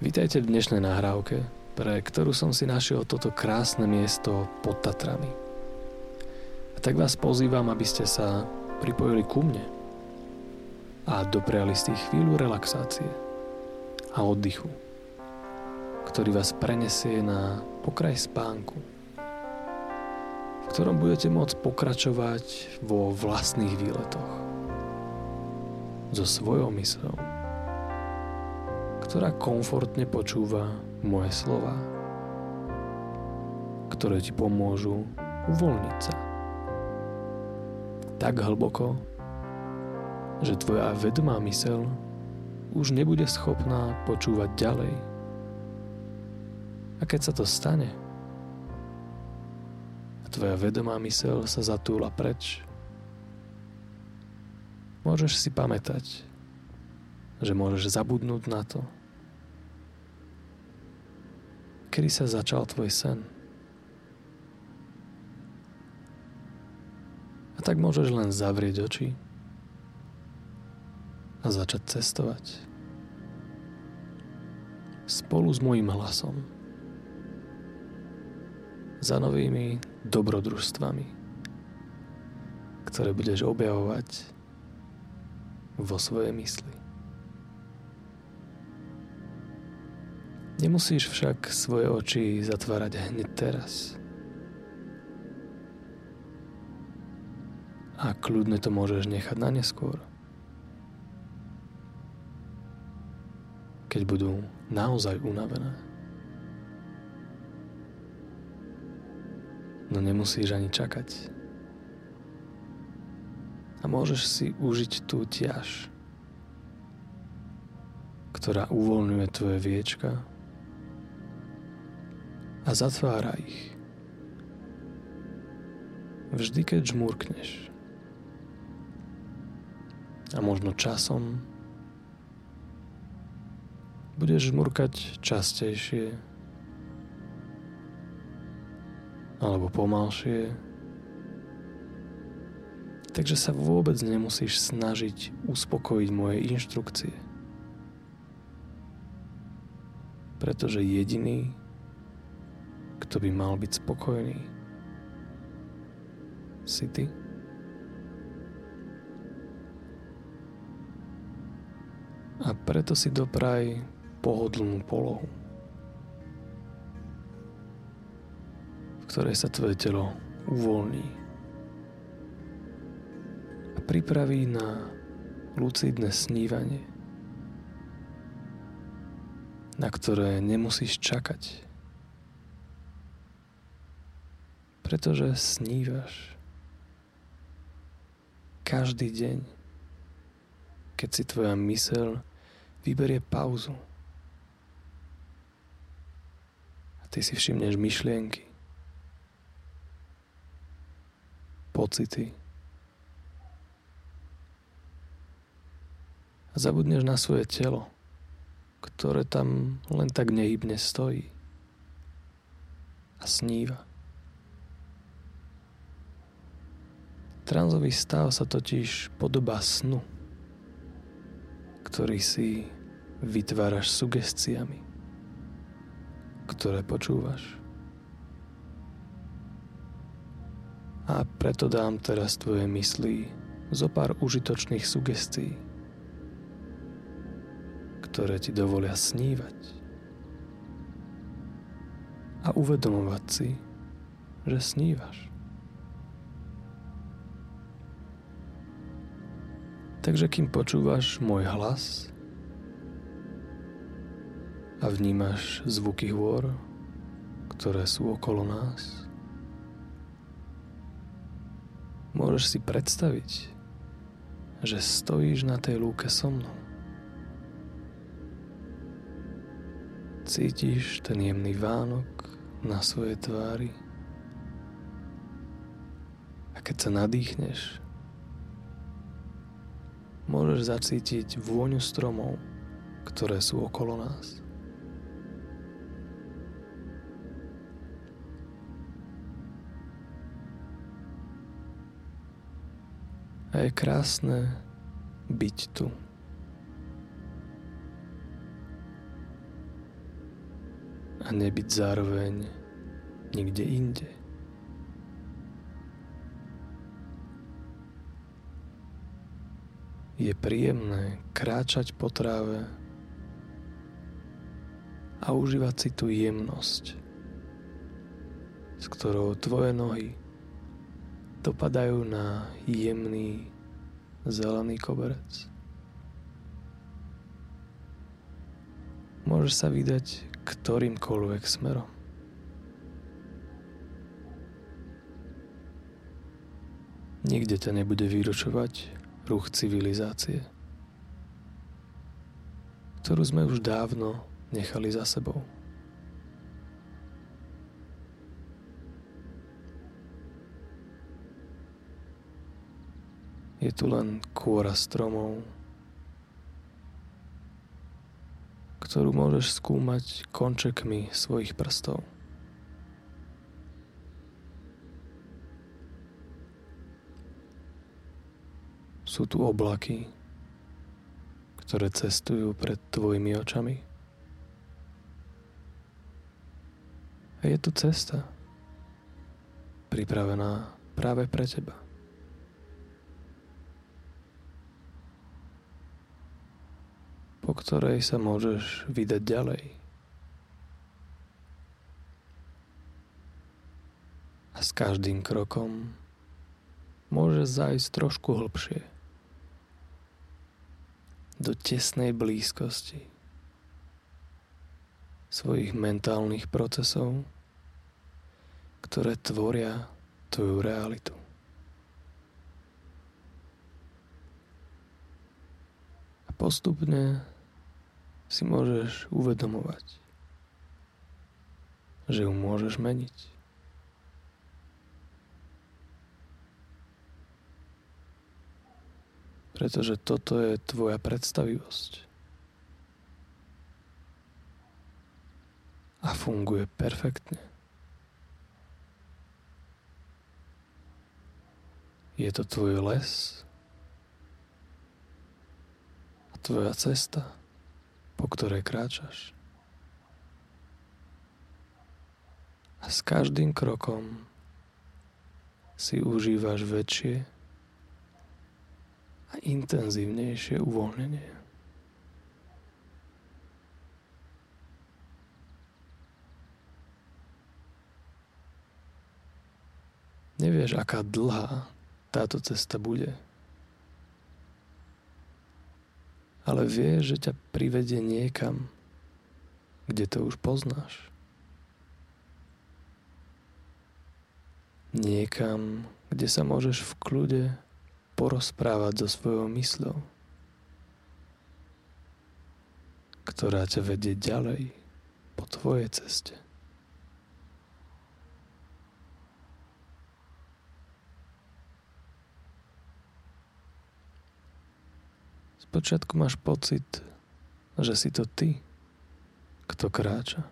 Vítajte v dnešnej nahrávke, pre ktorú som si našiel toto krásne miesto pod Tatrami. A tak vás pozývam, aby ste sa pripojili ku mne a dopriali si chvíľu relaxácie a oddychu, ktorý vás prenesie na pokraj spánku, v ktorom budete môcť pokračovať vo vlastných výletoch so svojou myslou ktorá komfortne počúva moje slova, ktoré ti pomôžu uvoľniť sa. Tak hlboko, že tvoja vedomá mysel už nebude schopná počúvať ďalej. A keď sa to stane, a tvoja vedomá mysel sa zatúla preč, môžeš si pamätať, že môžeš zabudnúť na to, Kedy sa začal tvoj sen? A tak môžeš len zavrieť oči a začať cestovať. Spolu s mojim hlasom. Za novými dobrodružstvami, ktoré budeš objavovať vo svojej mysli. Nemusíš však svoje oči zatvárať hneď teraz. A kľudne to môžeš nechať na neskôr. Keď budú naozaj unavené. No nemusíš ani čakať. A môžeš si užiť tú ťaž, ktorá uvoľňuje tvoje viečka a zatvára ich. Vždy, keď žmúrkneš. A možno časom budeš žmurkať častejšie alebo pomalšie. Takže sa vôbec nemusíš snažiť uspokojiť moje inštrukcie. Pretože jediný, kto by mal byť spokojný? Si ty? A preto si dopraj pohodlnú polohu, v ktorej sa tvoje telo uvoľní a pripraví na lucidné snívanie, na ktoré nemusíš čakať. Pretože snívaš. Každý deň, keď si tvoja mysel vyberie pauzu a ty si všimneš myšlienky, pocity a zabudneš na svoje telo, ktoré tam len tak nehybne stojí a sníva. Tranzový stav sa totiž podobá snu, ktorý si vytváraš sugestiami, ktoré počúvaš. A preto dám teraz tvoje mysli zo pár užitočných sugestií, ktoré ti dovolia snívať a uvedomovať si, že snívaš. Takže kým počúvaš môj hlas a vnímaš zvuky hôr, ktoré sú okolo nás, môžeš si predstaviť, že stojíš na tej lúke so mnou. Cítiš ten jemný vánok na svojej tvári a keď sa nadýchneš, môžeš zacítiť vôňu stromov, ktoré sú okolo nás. A je krásne byť tu. a nebyť zároveň nikde inde. Je príjemné kráčať po tráve a užívať si tú jemnosť, s ktorou tvoje nohy dopadajú na jemný zelený koberec. Môžeš sa vydať ktorýmkoľvek smerom. Nikde ťa nebude vyručovať ruch civilizácie, ktorú sme už dávno nechali za sebou. Je tu len kôra stromov, ktorú môžeš skúmať končekmi svojich prstov. Sú tu oblaky, ktoré cestujú pred tvojimi očami. A je tu cesta, pripravená práve pre teba. po ktorej sa môžeš vydať ďalej. A s každým krokom môžeš zájsť trošku hlbšie do tesnej blízkosti svojich mentálnych procesov, ktoré tvoria tvoju realitu. A postupne si môžeš uvedomovať, že ju môžeš meniť. Pretože toto je tvoja predstavivosť. A funguje perfektne. Je to tvoj les a tvoja cesta, po ktorej kráčaš. A s každým krokom si užívaš väčšie a intenzívnejšie uvoľnenie. Nevieš, aká dlhá táto cesta bude. Ale vieš, že ťa privedie niekam, kde to už poznáš. Niekam, kde sa môžeš v kľude porozprávať so svojou mysľou, ktorá ťa vedie ďalej po tvojej ceste. Spočiatku máš pocit, že si to ty, kto kráča.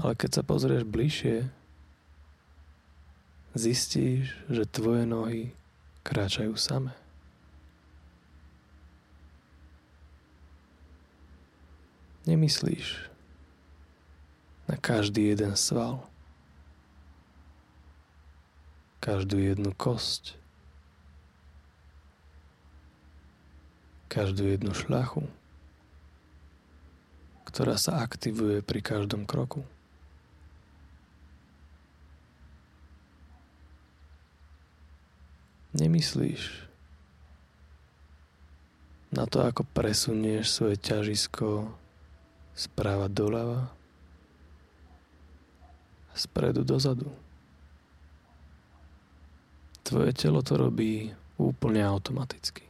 Ale keď sa pozrieš bližšie, zistíš, že tvoje nohy kráčajú same. Nemyslíš na každý jeden sval, každú jednu kosť, každú jednu šľachu, ktorá sa aktivuje pri každom kroku. Nemyslíš na to, ako presunieš svoje ťažisko správa doľava a spredu dozadu. Tvoje telo to robí úplne automaticky.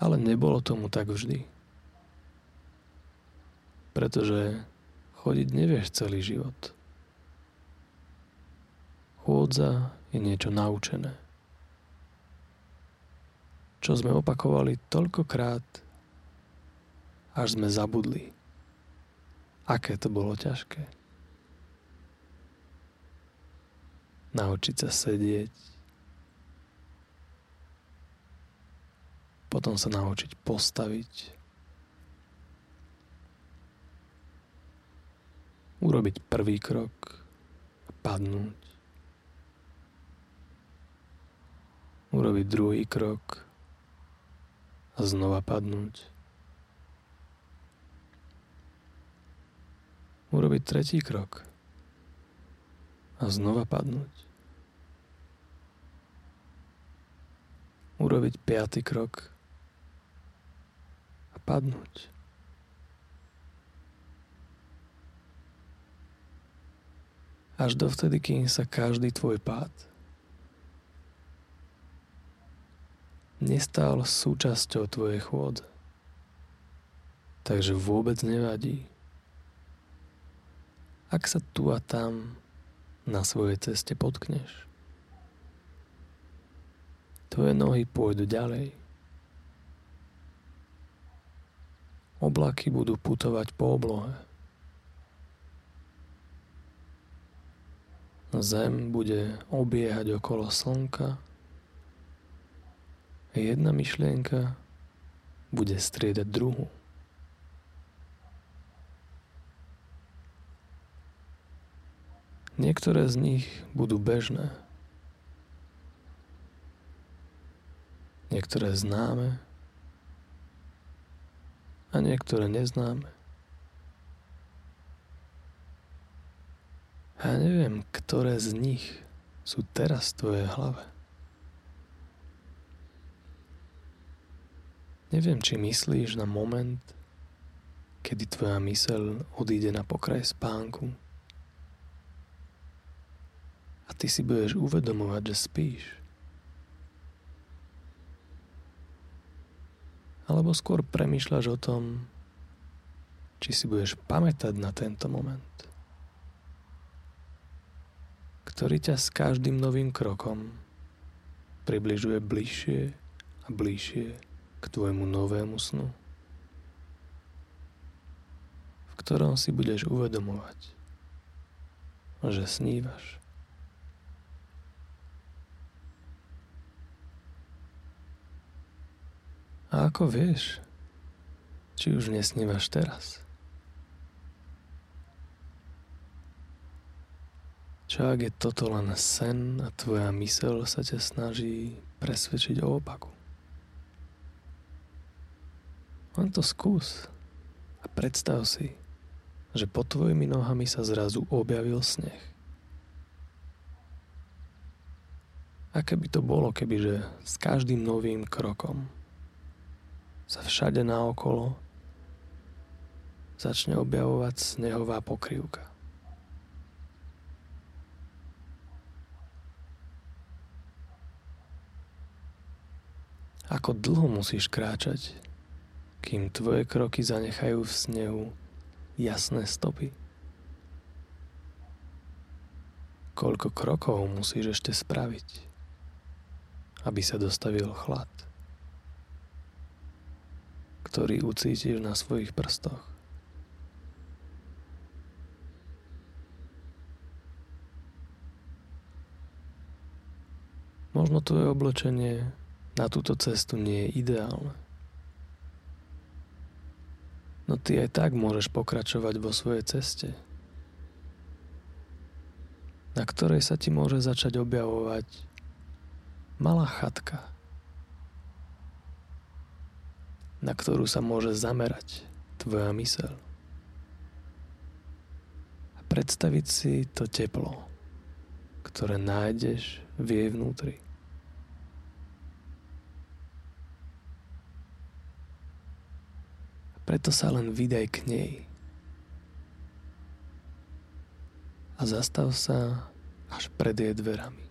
Ale nebolo tomu tak vždy. Pretože chodiť nevieš celý život. Chôdza je niečo naučené. Čo sme opakovali toľkokrát, až sme zabudli, aké to bolo ťažké. Naučiť sa sedieť, potom sa naučiť postaviť, urobiť prvý krok a padnúť. Urobiť druhý krok a znova padnúť. Urobiť tretí krok a znova padnúť. Urobiť piatý krok a padnúť. Až dovtedy, kým sa každý tvoj pád nestál súčasťou tvojej chôdze. Takže vôbec nevadí, ak sa tu a tam na svojej ceste potkneš. Tvoje nohy pôjdu ďalej. Oblaky budú putovať po oblohe. Zem bude obiehať okolo slnka. Jedna myšlienka bude striedať druhu. Niektoré z nich budú bežné. Niektoré známe a niektoré neznáme. Ja neviem, ktoré z nich sú teraz v tvojej hlave. Neviem, či myslíš na moment, kedy tvoja myseľ odíde na pokraj spánku a ty si budeš uvedomovať, že spíš. Alebo skôr premýšľaš o tom, či si budeš pamätať na tento moment, ktorý ťa s každým novým krokom približuje bližšie a bližšie k tvojmu novému snu, v ktorom si budeš uvedomovať, že snívaš. A ako vieš, či už nesnívaš teraz? Čo ak je toto len sen a tvoja mysel sa ťa snaží presvedčiť o opaku? Len to skús a predstav si, že pod tvojimi nohami sa zrazu objavil sneh. Aké by to bolo, kebyže s každým novým krokom sa všade naokolo začne objavovať snehová pokrývka. Ako dlho musíš kráčať, kým tvoje kroky zanechajú v snehu jasné stopy? Koľko krokov musíš ešte spraviť, aby sa dostavil chlad? ktorý ucítiš na svojich prstoch. Možno tvoje oblečenie na túto cestu nie je ideálne. No ty aj tak môžeš pokračovať vo svojej ceste, na ktorej sa ti môže začať objavovať malá chatka, na ktorú sa môže zamerať tvoja myseľ. A predstaviť si to teplo, ktoré nájdeš v jej vnútri. A preto sa len vydaj k nej. A zastav sa až pred jej dverami.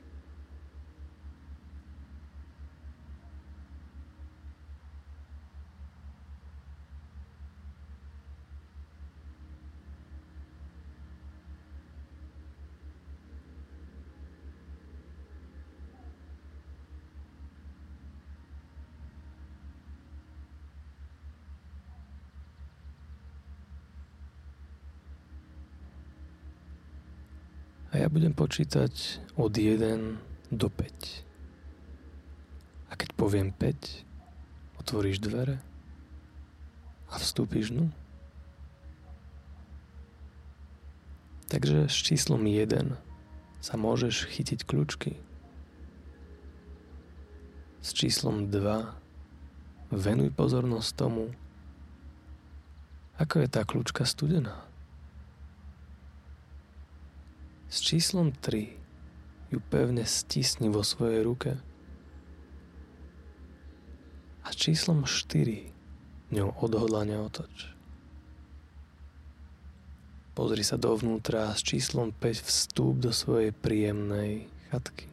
A ja budem počítať od 1 do 5. A keď poviem 5, otvoríš dvere a vstúpiš dnu. Takže s číslom 1 sa môžeš chytiť kľúčky. S číslom 2 venuj pozornosť tomu, ako je tá kľúčka studená. S číslom 3 ju pevne stisni vo svojej ruke a číslom 4 ňou odhodlane otoč. Pozri sa dovnútra a s číslom 5 vstúp do svojej príjemnej chatky,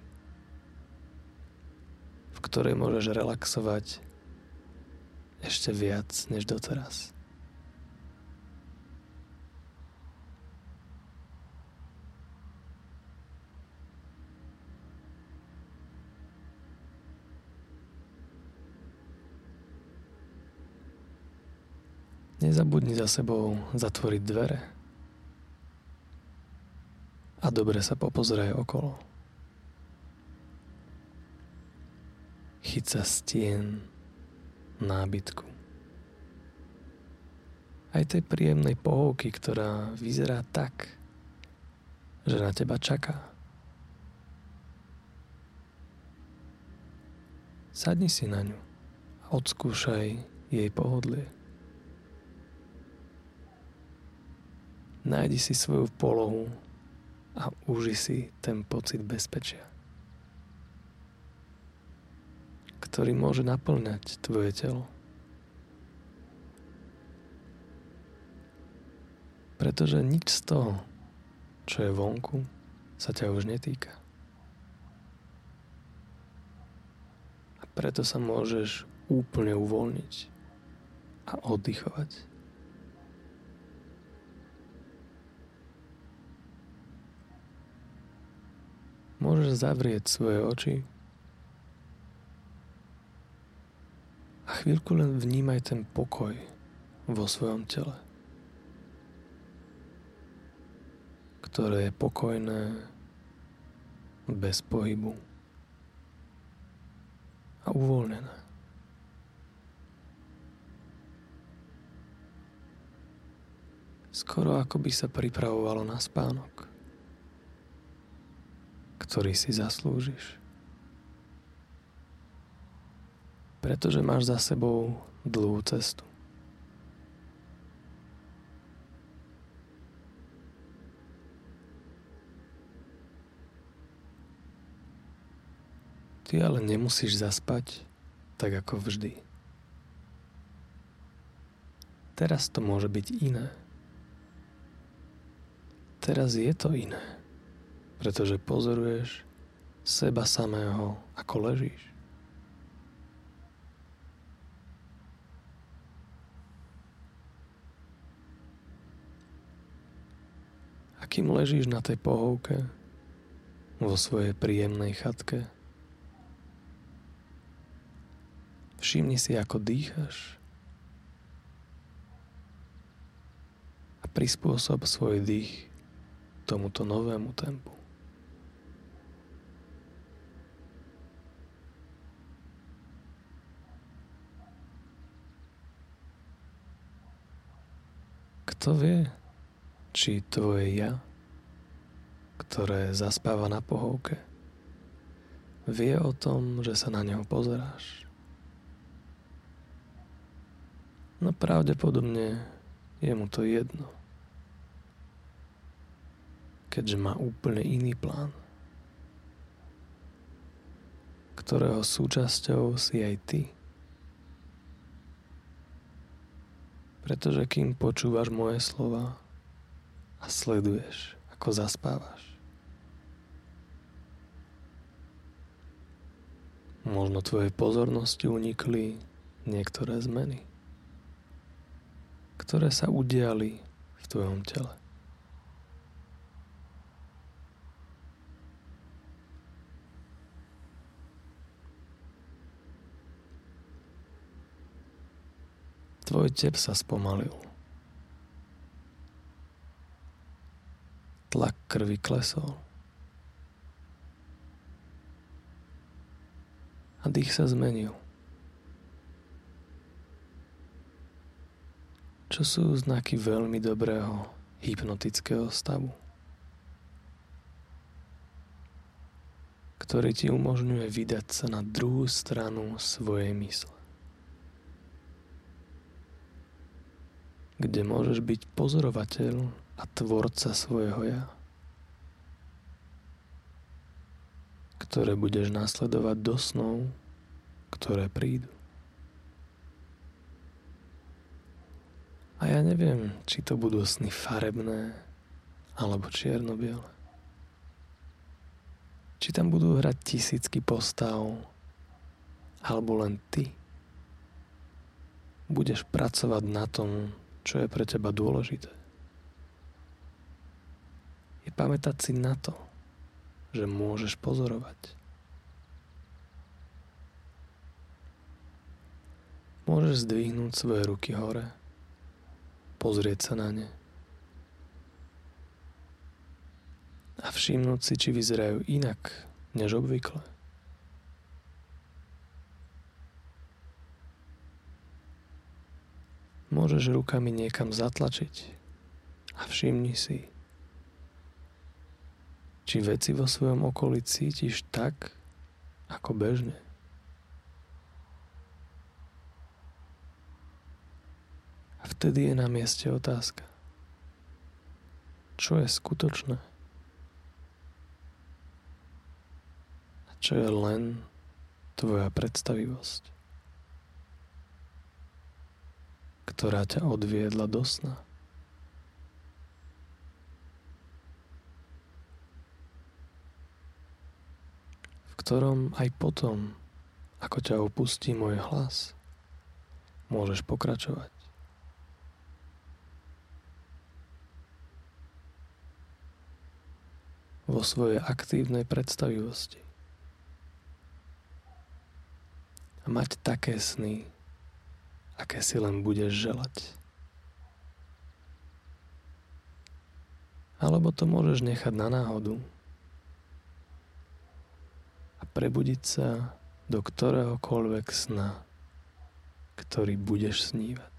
v ktorej môžeš relaxovať ešte viac než doteraz. Nezabudni za sebou zatvoriť dvere a dobre sa popozraj okolo. Chyť sa stien nábytku. Aj tej príjemnej pohovky, ktorá vyzerá tak, že na teba čaká. Sadni si na ňu a odskúšaj jej pohodlie. Nájdi si svoju polohu a uži si ten pocit bezpečia, ktorý môže naplňať tvoje telo. Pretože nič z toho, čo je vonku, sa ťa už netýka. A preto sa môžeš úplne uvoľniť a oddychovať. Môžeš zavrieť svoje oči a chvíľku len vnímaj ten pokoj vo svojom tele, ktoré je pokojné, bez pohybu a uvoľnené. Skoro ako by sa pripravovalo na spánok ktorý si zaslúžiš. Pretože máš za sebou dlhú cestu. Ty ale nemusíš zaspať tak ako vždy. Teraz to môže byť iné. Teraz je to iné pretože pozoruješ seba samého, ako ležíš. A kým ležíš na tej pohovke, vo svojej príjemnej chatke, všimni si, ako dýchaš a prispôsob svoj dých tomuto novému tempu. Kto vie, či tvoje ja, ktoré zaspáva na pohovke, vie o tom, že sa na neho pozeráš. No pravdepodobne je mu to jedno, keďže má úplne iný plán, ktorého súčasťou si aj ty. Pretože kým počúvaš moje slova a sleduješ, ako zaspávaš, možno tvojej pozornosti unikli niektoré zmeny, ktoré sa udiali v tvojom tele. Tvoj tep sa spomalil. Tlak krvi klesol. A dých sa zmenil. Čo sú znaky veľmi dobrého hypnotického stavu? ktorý ti umožňuje vydať sa na druhú stranu svojej mysle. Kde môžeš byť pozorovateľ a tvorca svojho ja. Ktoré budeš nasledovať do snov, ktoré prídu. A ja neviem, či to budú sny farebné alebo čierno-biele. Či tam budú hrať tisícky postav alebo len ty. Budeš pracovať na tom, čo je pre teba dôležité. Je pamätať si na to, že môžeš pozorovať. Môžeš zdvihnúť svoje ruky hore pozrieť sa na ne a všimnúť si, či vyzerajú inak než obvykle. Môžeš rukami niekam zatlačiť a všimni si, či veci vo svojom okolí cítiš tak, ako bežne. A vtedy je na mieste otázka. Čo je skutočné? A čo je len tvoja predstavivosť, ktorá ťa odviedla do sna? v ktorom aj potom, ako ťa opustí môj hlas, môžeš pokračovať. vo svojej aktívnej predstavivosti. A mať také sny, aké si len budeš želať. Alebo to môžeš nechať na náhodu a prebudiť sa do ktoréhokoľvek sna, ktorý budeš snívať.